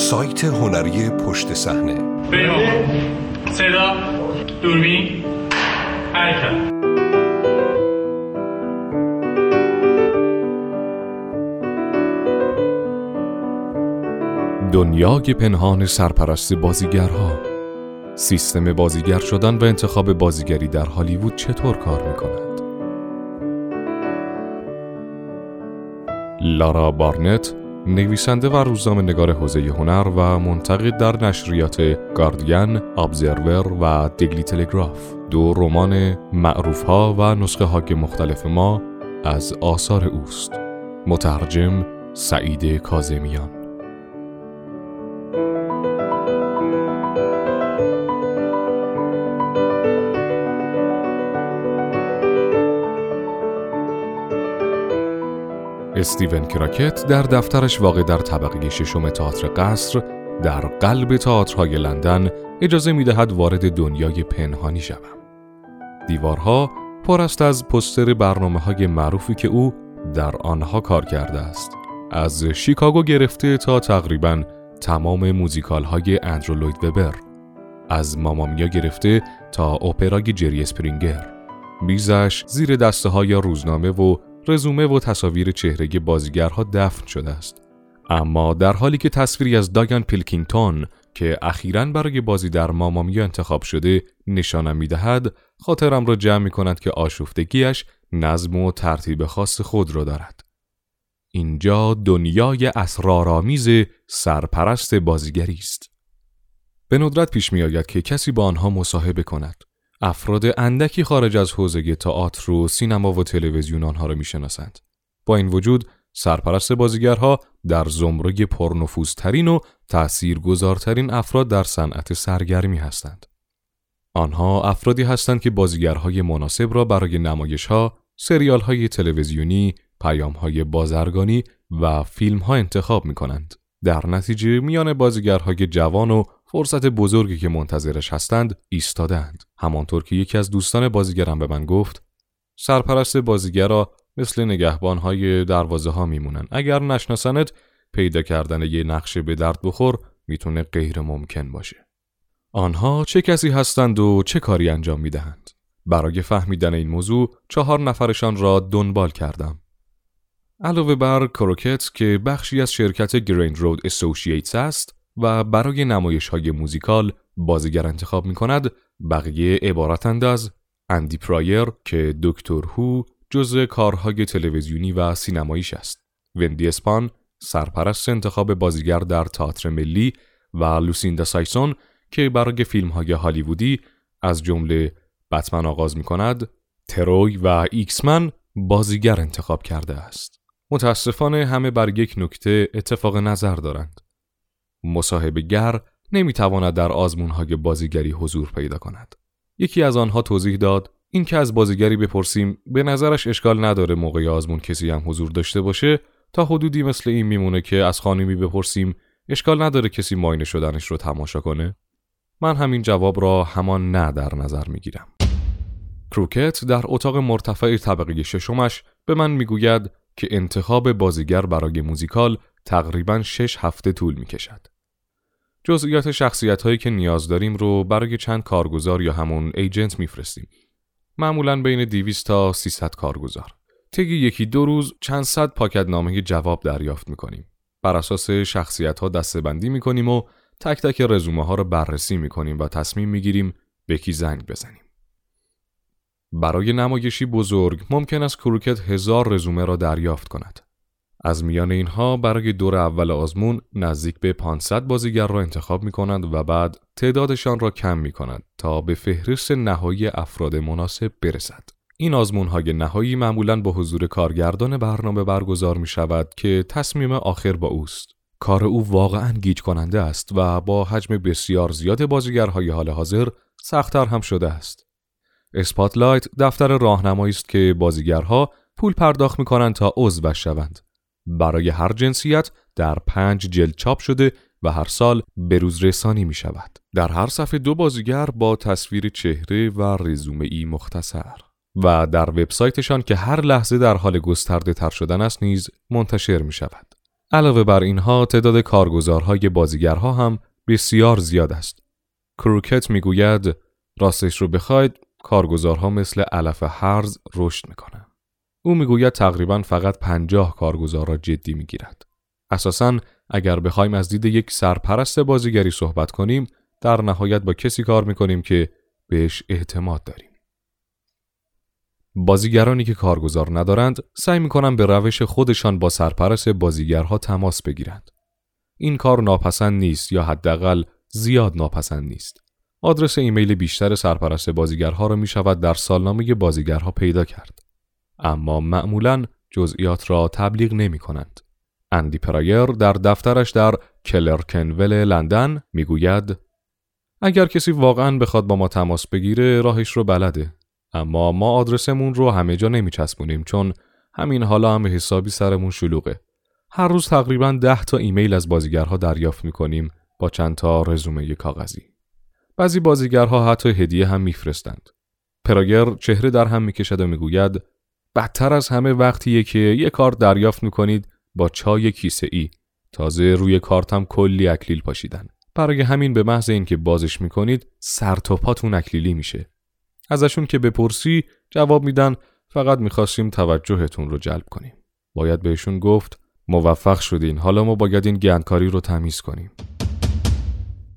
سایت هنری پشت صحنه. صدا دوربین. حرکت. دنیای پنهان سرپرست بازیگرها. سیستم بازیگر شدن و انتخاب بازیگری در هالیوود چطور کار می کند؟ لارا بارنت نویسنده و روزنامه نگار حوزه هنر و منتقد در نشریات گاردین، ابزرور و دیگلی تلگراف. دو رمان معروف ها و نسخه های مختلف ما از آثار اوست. مترجم سعید کازمیان استیون کراکت در دفترش واقع در طبقه ششم تئاتر قصر در قلب تئاترهای لندن اجازه می دهد وارد دنیای پنهانی شوم. دیوارها پر است از پستر برنامه های معروفی که او در آنها کار کرده است. از شیکاگو گرفته تا تقریبا تمام موزیکال های اندرو لوید وبر. از مامامیا گرفته تا اپرای جری اسپرینگر. میزش زیر دسته های روزنامه و رزومه و تصاویر چهره بازیگرها دفن شده است. اما در حالی که تصویری از داگان پیلکینگتون که اخیرا برای بازی در مامامیا انتخاب شده نشانم می دهد خاطرم را جمع می کند که آشفتگیش نظم و ترتیب خاص خود را دارد. اینجا دنیای اسرارآمیز سرپرست بازیگری است. به ندرت پیش می آید که کسی با آنها مصاحبه کند. افراد اندکی خارج از حوزه تئاتر و سینما و تلویزیون آنها را می‌شناسند. با این وجود سرپرست بازیگرها در زمره پرنفوذترین و تأثیرگذارترین افراد در صنعت سرگرمی هستند. آنها افرادی هستند که بازیگرهای مناسب را برای نمایشها، سریالهای تلویزیونی، پیامهای بازرگانی و فیلمها انتخاب می کنند. در نتیجه میان بازیگرهای جوان و فرصت بزرگی که منتظرش هستند ایستادند همانطور که یکی از دوستان بازیگرم به من گفت سرپرست بازیگرا مثل نگهبانهای دروازه ها میمونن. اگر نشناسنت پیدا کردن یه نقشه به درد بخور می‌تونه غیر ممکن باشه. آنها چه کسی هستند و چه کاری انجام می‌دهند؟ برای فهمیدن این موضوع چهار نفرشان را دنبال کردم. علاوه بر کروکت که بخشی از شرکت Grindrod Associates است و برای نمایش های موزیکال بازیگر انتخاب می کند بقیه عبارتند از اندی پرایر که دکتر هو جزء کارهای تلویزیونی و سینماییش است. وندی اسپان سرپرست انتخاب بازیگر در تئاتر ملی و لوسیندا سایسون که برای فیلم های هالیوودی از جمله بتمن آغاز می کند تروی و ایکسمن بازیگر انتخاب کرده است. متاسفانه همه بر یک نکته اتفاق نظر دارند. مصاحبه گر نمی‌تواند در آزمونهای بازیگری حضور پیدا کند. یکی از آنها توضیح داد این که از بازیگری بپرسیم به نظرش اشکال نداره موقع آزمون کسی هم حضور داشته باشه تا حدودی مثل این میمونه که از خانمی بپرسیم اشکال نداره کسی ماینه شدنش رو تماشا کنه من همین جواب را همان نه در نظر می‌گیرم کروکت در اتاق مرتفع طبقه ششمش به من می‌گوید که انتخاب بازیگر برای موزیکال تقریبا شش هفته طول می کشد. جزئیات شخصیت هایی که نیاز داریم رو برای چند کارگزار یا همون ایجنت میفرستیم. معمولا بین 200 تا 300 کارگزار. طی یکی دو روز چند صد پاکت نامه جواب دریافت می‌کنیم. بر اساس شخصیت ها دسته بندی می‌کنیم و تک تک رزومه ها رو بررسی می‌کنیم و تصمیم می‌گیریم به کی زنگ بزنیم. برای نمایشی بزرگ ممکن است کروکت هزار رزومه را دریافت کند. از میان اینها برای دور اول آزمون نزدیک به 500 بازیگر را انتخاب می کند و بعد تعدادشان را کم می کند تا به فهرست نهایی افراد مناسب برسد. این آزمون های نهایی معمولا با حضور کارگردان برنامه برگزار می شود که تصمیم آخر با اوست. کار او واقعا گیج کننده است و با حجم بسیار زیاد بازیگرهای حال حاضر سختتر هم شده است. اسپاتلایت دفتر راهنمایی است که بازیگرها پول پرداخت می کنند تا عضو شوند. برای هر جنسیت در پنج جلد چاپ شده و هر سال به روز رسانی می شود. در هر صفحه دو بازیگر با تصویر چهره و رزومه ای مختصر و در وبسایتشان که هر لحظه در حال گسترده تر شدن است نیز منتشر می شود. علاوه بر اینها تعداد کارگزارهای بازیگرها هم بسیار زیاد است. کروکت می‌گوید راستش رو بخواید کارگزارها مثل علف هرز رشد می‌کنن. او می‌گوید تقریبا فقط پنجاه کارگزار را جدی می‌گیرد. اساساً اگر بخوایم از دید یک سرپرست بازیگری صحبت کنیم در نهایت با کسی کار می‌کنیم که بهش اعتماد داریم. بازیگرانی که کارگزار ندارند سعی می‌کنند به روش خودشان با سرپرست بازیگرها تماس بگیرند. این کار ناپسند نیست یا حداقل زیاد ناپسند نیست. آدرس ایمیل بیشتر سرپرست بازیگرها را می شود در سالنامه بازیگرها پیدا کرد. اما معمولا جزئیات را تبلیغ نمی کنند. اندی پرایر در دفترش در کلرکنول لندن می‌گوید اگر کسی واقعا بخواد با ما تماس بگیره راهش رو بلده اما ما آدرسمون رو همه جا نمیچسبونیم چون همین حالا هم حسابی سرمون شلوغه هر روز تقریبا ده تا ایمیل از بازیگرها دریافت می‌کنیم با چند تا رزومه کاغذی بعضی بازیگرها حتی هدیه هم میفرستند. پراگر چهره در هم می‌کشد و می‌گوید بدتر از همه وقتیه که یه کار دریافت می‌کنید با چای کیسه ای تازه روی کارتم کلی اکلیل پاشیدن. برای همین به محض اینکه بازش می‌کنید سر تا پاتون اکلیلی میشه. ازشون که بپرسی جواب میدن فقط می‌خواستیم توجهتون رو جلب کنیم. باید بهشون گفت موفق شدین. حالا ما باید این گندکاری رو تمیز کنیم.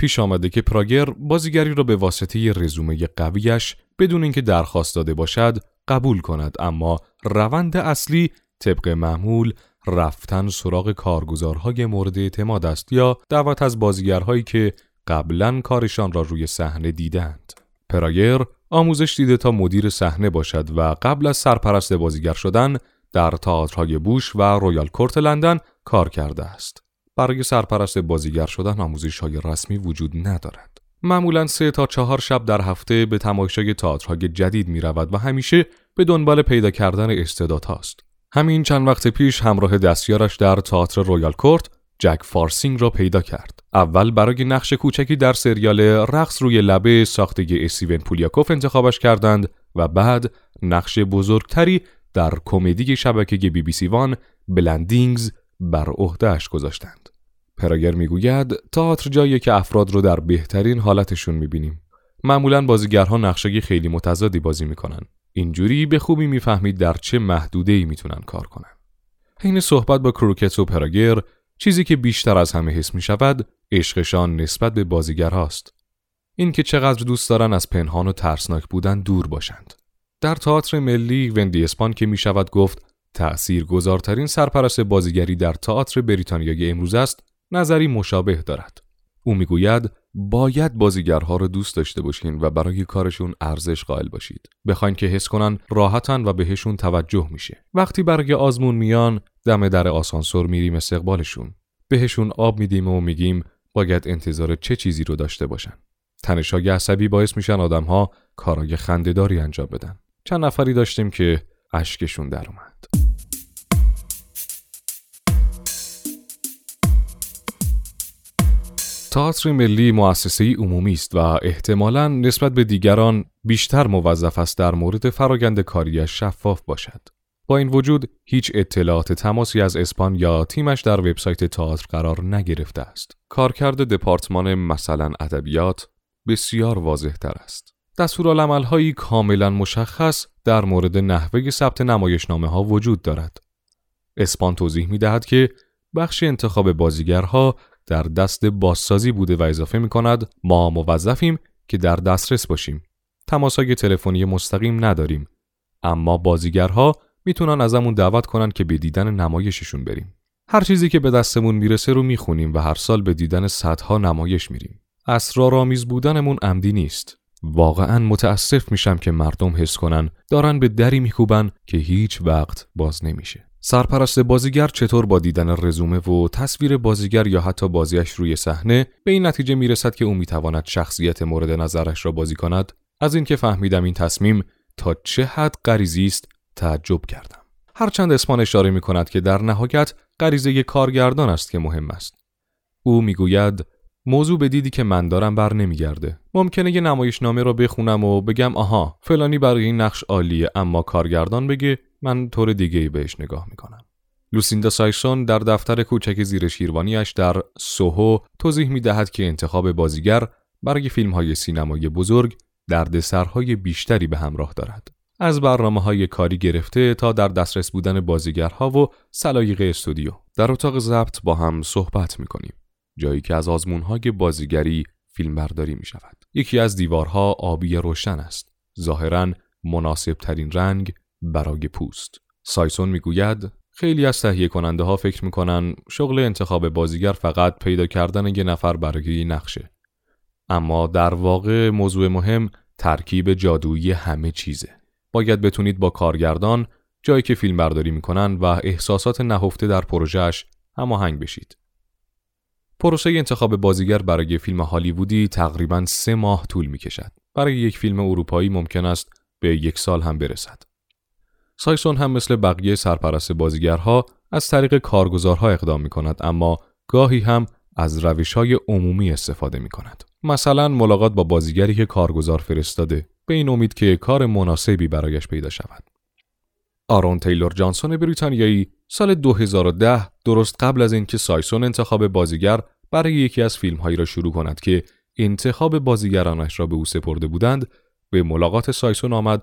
پیش آمده که پراگر بازیگری را به واسطه رزومه قویش بدون اینکه درخواست داده باشد قبول کند اما روند اصلی طبق معمول رفتن سراغ کارگزارهای مورد اعتماد است یا دعوت از بازیگرهایی که قبلا کارشان را روی صحنه دیدند. پرایر آموزش دیده تا مدیر صحنه باشد و قبل از سرپرست بازیگر شدن در تئاترهای بوش و رویال کورت لندن کار کرده است. برای سرپرست بازیگر شدن آموزش های رسمی وجود ندارد. معمولا سه تا چهار شب در هفته به تماشای تئاترهای جدید می رود و همیشه به دنبال پیدا کردن استعداد هاست. همین چند وقت پیش همراه دستیارش در تئاتر رویال کورت جک فارسینگ را پیدا کرد. اول برای نقش کوچکی در سریال رقص روی لبه ساخته استیون پولیاکوف انتخابش کردند و بعد نقش بزرگتری در کمدی شبکه بی بی سی وان بلندینگز بر عهدهش گذاشتند. پراگر می‌گوید تئاتر جایی که افراد رو در بهترین حالتشون می‌بینیم. معمولا بازیگرها نقشه خیلی متضادی بازی می‌کنن. اینجوری به خوبی می‌فهمید در چه محدوده ای می‌تونن کار کنن. حین صحبت با کروکت و پراگر چیزی که بیشتر از همه حس می شود عشقشان نسبت به بازیگرهاست. این که چقدر دوست دارن از پنهان و ترسناک بودن دور باشند. در تئاتر ملی وندی اسپان که می شود گفت تأثیر گذارترین سرپرست بازیگری در تئاتر بریتانیای امروز است نظری مشابه دارد. او می‌گوید باید بازیگرها رو دوست داشته باشین و برای کارشون ارزش قائل باشید. بخواین که حس کنن راحتن و بهشون توجه میشه. وقتی برای آزمون میان دم در آسانسور میریم استقبالشون. بهشون آب میدیم و میگیم باید انتظار چه چیزی رو داشته باشن. تنشای عصبی باعث میشن آدمها کارای خندهداری انجام بدن. چند نفری داشتیم که اشکشون در اومد. تئاتر ملی مؤسسه عمومی است و احتمالاً نسبت به دیگران بیشتر موظف است در مورد فرایند کاریش شفاف باشد. با این وجود هیچ اطلاعات تماسی از اسپان یا تیمش در وبسایت تئاتر قرار نگرفته است. کارکرد دپارتمان مثلا ادبیات بسیار واضح تر است. دستورالعملهایی کاملا مشخص در مورد نحوه ثبت نمایشنامه ها وجود دارد. اسپان توضیح می دهد که بخش انتخاب بازیگرها در دست بازسازی بوده و اضافه می کند ما موظفیم که در دسترس باشیم. تماسای تلفنی مستقیم نداریم اما بازیگرها می‌تونن ازمون دعوت کنن که به دیدن نمایششون بریم. هر چیزی که به دستمون می‌رسه رو می‌خونیم و هر سال به دیدن صدها نمایش میریم. اسرارآمیز بودنمون عمدی نیست. واقعا متاسف میشم که مردم حس کنن دارن به دری میکوبن که هیچ وقت باز نمیشه. سرپرست بازیگر چطور با دیدن رزومه و تصویر بازیگر یا حتی بازیش روی صحنه به این نتیجه می‌رسد که او می‌تواند شخصیت مورد نظرش را بازی کند؟ از اینکه فهمیدم این تصمیم تا چه حد غریزی است تعجب کردم. هرچند اسمان اشاره می کند که در نهایت غریزه کارگردان است که مهم است. او می‌گوید موضوع به دیدی که من دارم بر نمیگرده ممکنه یه نمایشنامه رو بخونم و بگم آها فلانی برای این نقش عالیه اما کارگردان بگه من طور دیگه ای بهش نگاه می‌کنم لوسیندا سایسون در دفتر کوچک زیر شیروانیش در سوهو توضیح می دهد که انتخاب بازیگر برای فیلم های سینمایی بزرگ دردسرهای بیشتری به همراه دارد. از برنامه های کاری گرفته تا در دسترس بودن بازیگرها و سلایق استودیو. در اتاق ضبط با هم صحبت می کنیم. جایی که از آزمون های بازیگری فیلم برداری می شود. یکی از دیوارها آبی روشن است. ظاهرا مناسب ترین رنگ برای پوست. سایسون می‌گوید خیلی از تهیه کننده ها فکر می‌کنن شغل انتخاب بازیگر فقط پیدا کردن یه نفر برای نقشه. اما در واقع موضوع مهم ترکیب جادویی همه چیزه. باید بتونید با کارگردان جایی که فیلم برداری می‌کنن و احساسات نهفته در پروژهش هماهنگ بشید. پروسه انتخاب بازیگر برای فیلم هالیوودی تقریبا سه ماه طول می کشد. برای یک فیلم اروپایی ممکن است به یک سال هم برسد. سایسون هم مثل بقیه سرپرست بازیگرها از طریق کارگزارها اقدام می کند اما گاهی هم از روش های عمومی استفاده می کند. مثلا ملاقات با بازیگری که کارگزار فرستاده به این امید که کار مناسبی برایش پیدا شود. آرون تیلور جانسون بریتانیایی سال 2010 درست قبل از اینکه سایسون انتخاب بازیگر برای یکی از فیلم هایی را شروع کند که انتخاب بازیگرانش را به او سپرده بودند به ملاقات سایسون آمد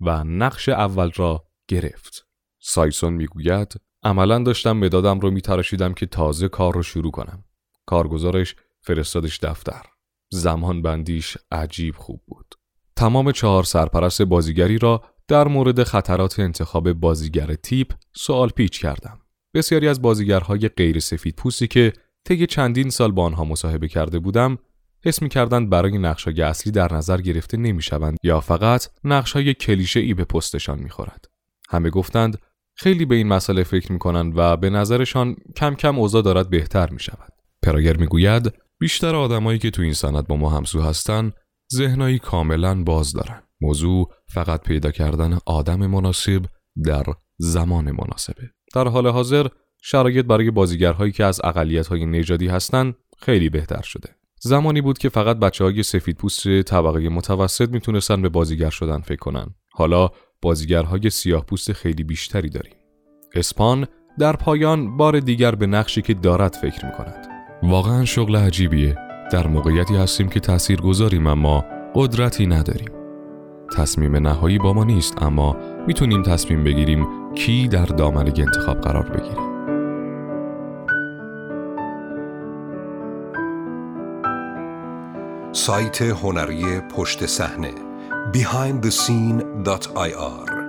و نقش اول را گرفت. سایسون می‌گوید عملا داشتم مدادم رو میتراشیدم که تازه کار رو شروع کنم. کارگزارش فرستادش دفتر. زمان بندیش عجیب خوب بود. تمام چهار سرپرست بازیگری را در مورد خطرات انتخاب بازیگر تیپ سوال پیچ کردم. بسیاری از بازیگرهای غیر سفید پوستی که طی چندین سال با آنها مصاحبه کرده بودم حس می کردند برای نقشای اصلی در نظر گرفته نمی شوند یا فقط نقشای کلیشه ای به پستشان می خورد. همه گفتند خیلی به این مسئله فکر می کنند و به نظرشان کم کم اوضاع دارد بهتر می شود. پرایر می گوید بیشتر آدمایی که تو این سند با ما همسو هستند ذهنایی کاملا باز دارن. موضوع فقط پیدا کردن آدم مناسب در زمان مناسبه. در حال حاضر شرایط برای بازیگرهایی که از اقلیت‌های نژادی هستند خیلی بهتر شده. زمانی بود که فقط بچه های سفید پوست طبقه متوسط می‌تونستن به بازیگر شدن فکر کنن. حالا بازیگرهای سیاه پوست خیلی بیشتری داریم. اسپان در پایان بار دیگر به نقشی که دارد فکر می‌کند. واقعا شغل عجیبیه. در موقعیتی هستیم که تأثیر گذاریم اما قدرتی نداریم. تصمیم نهایی با ما نیست اما می‌تونیم تصمیم بگیریم کی در دامنه انتخاب قرار بگیره. سایت هنری پشت صحنه behindthescene.ir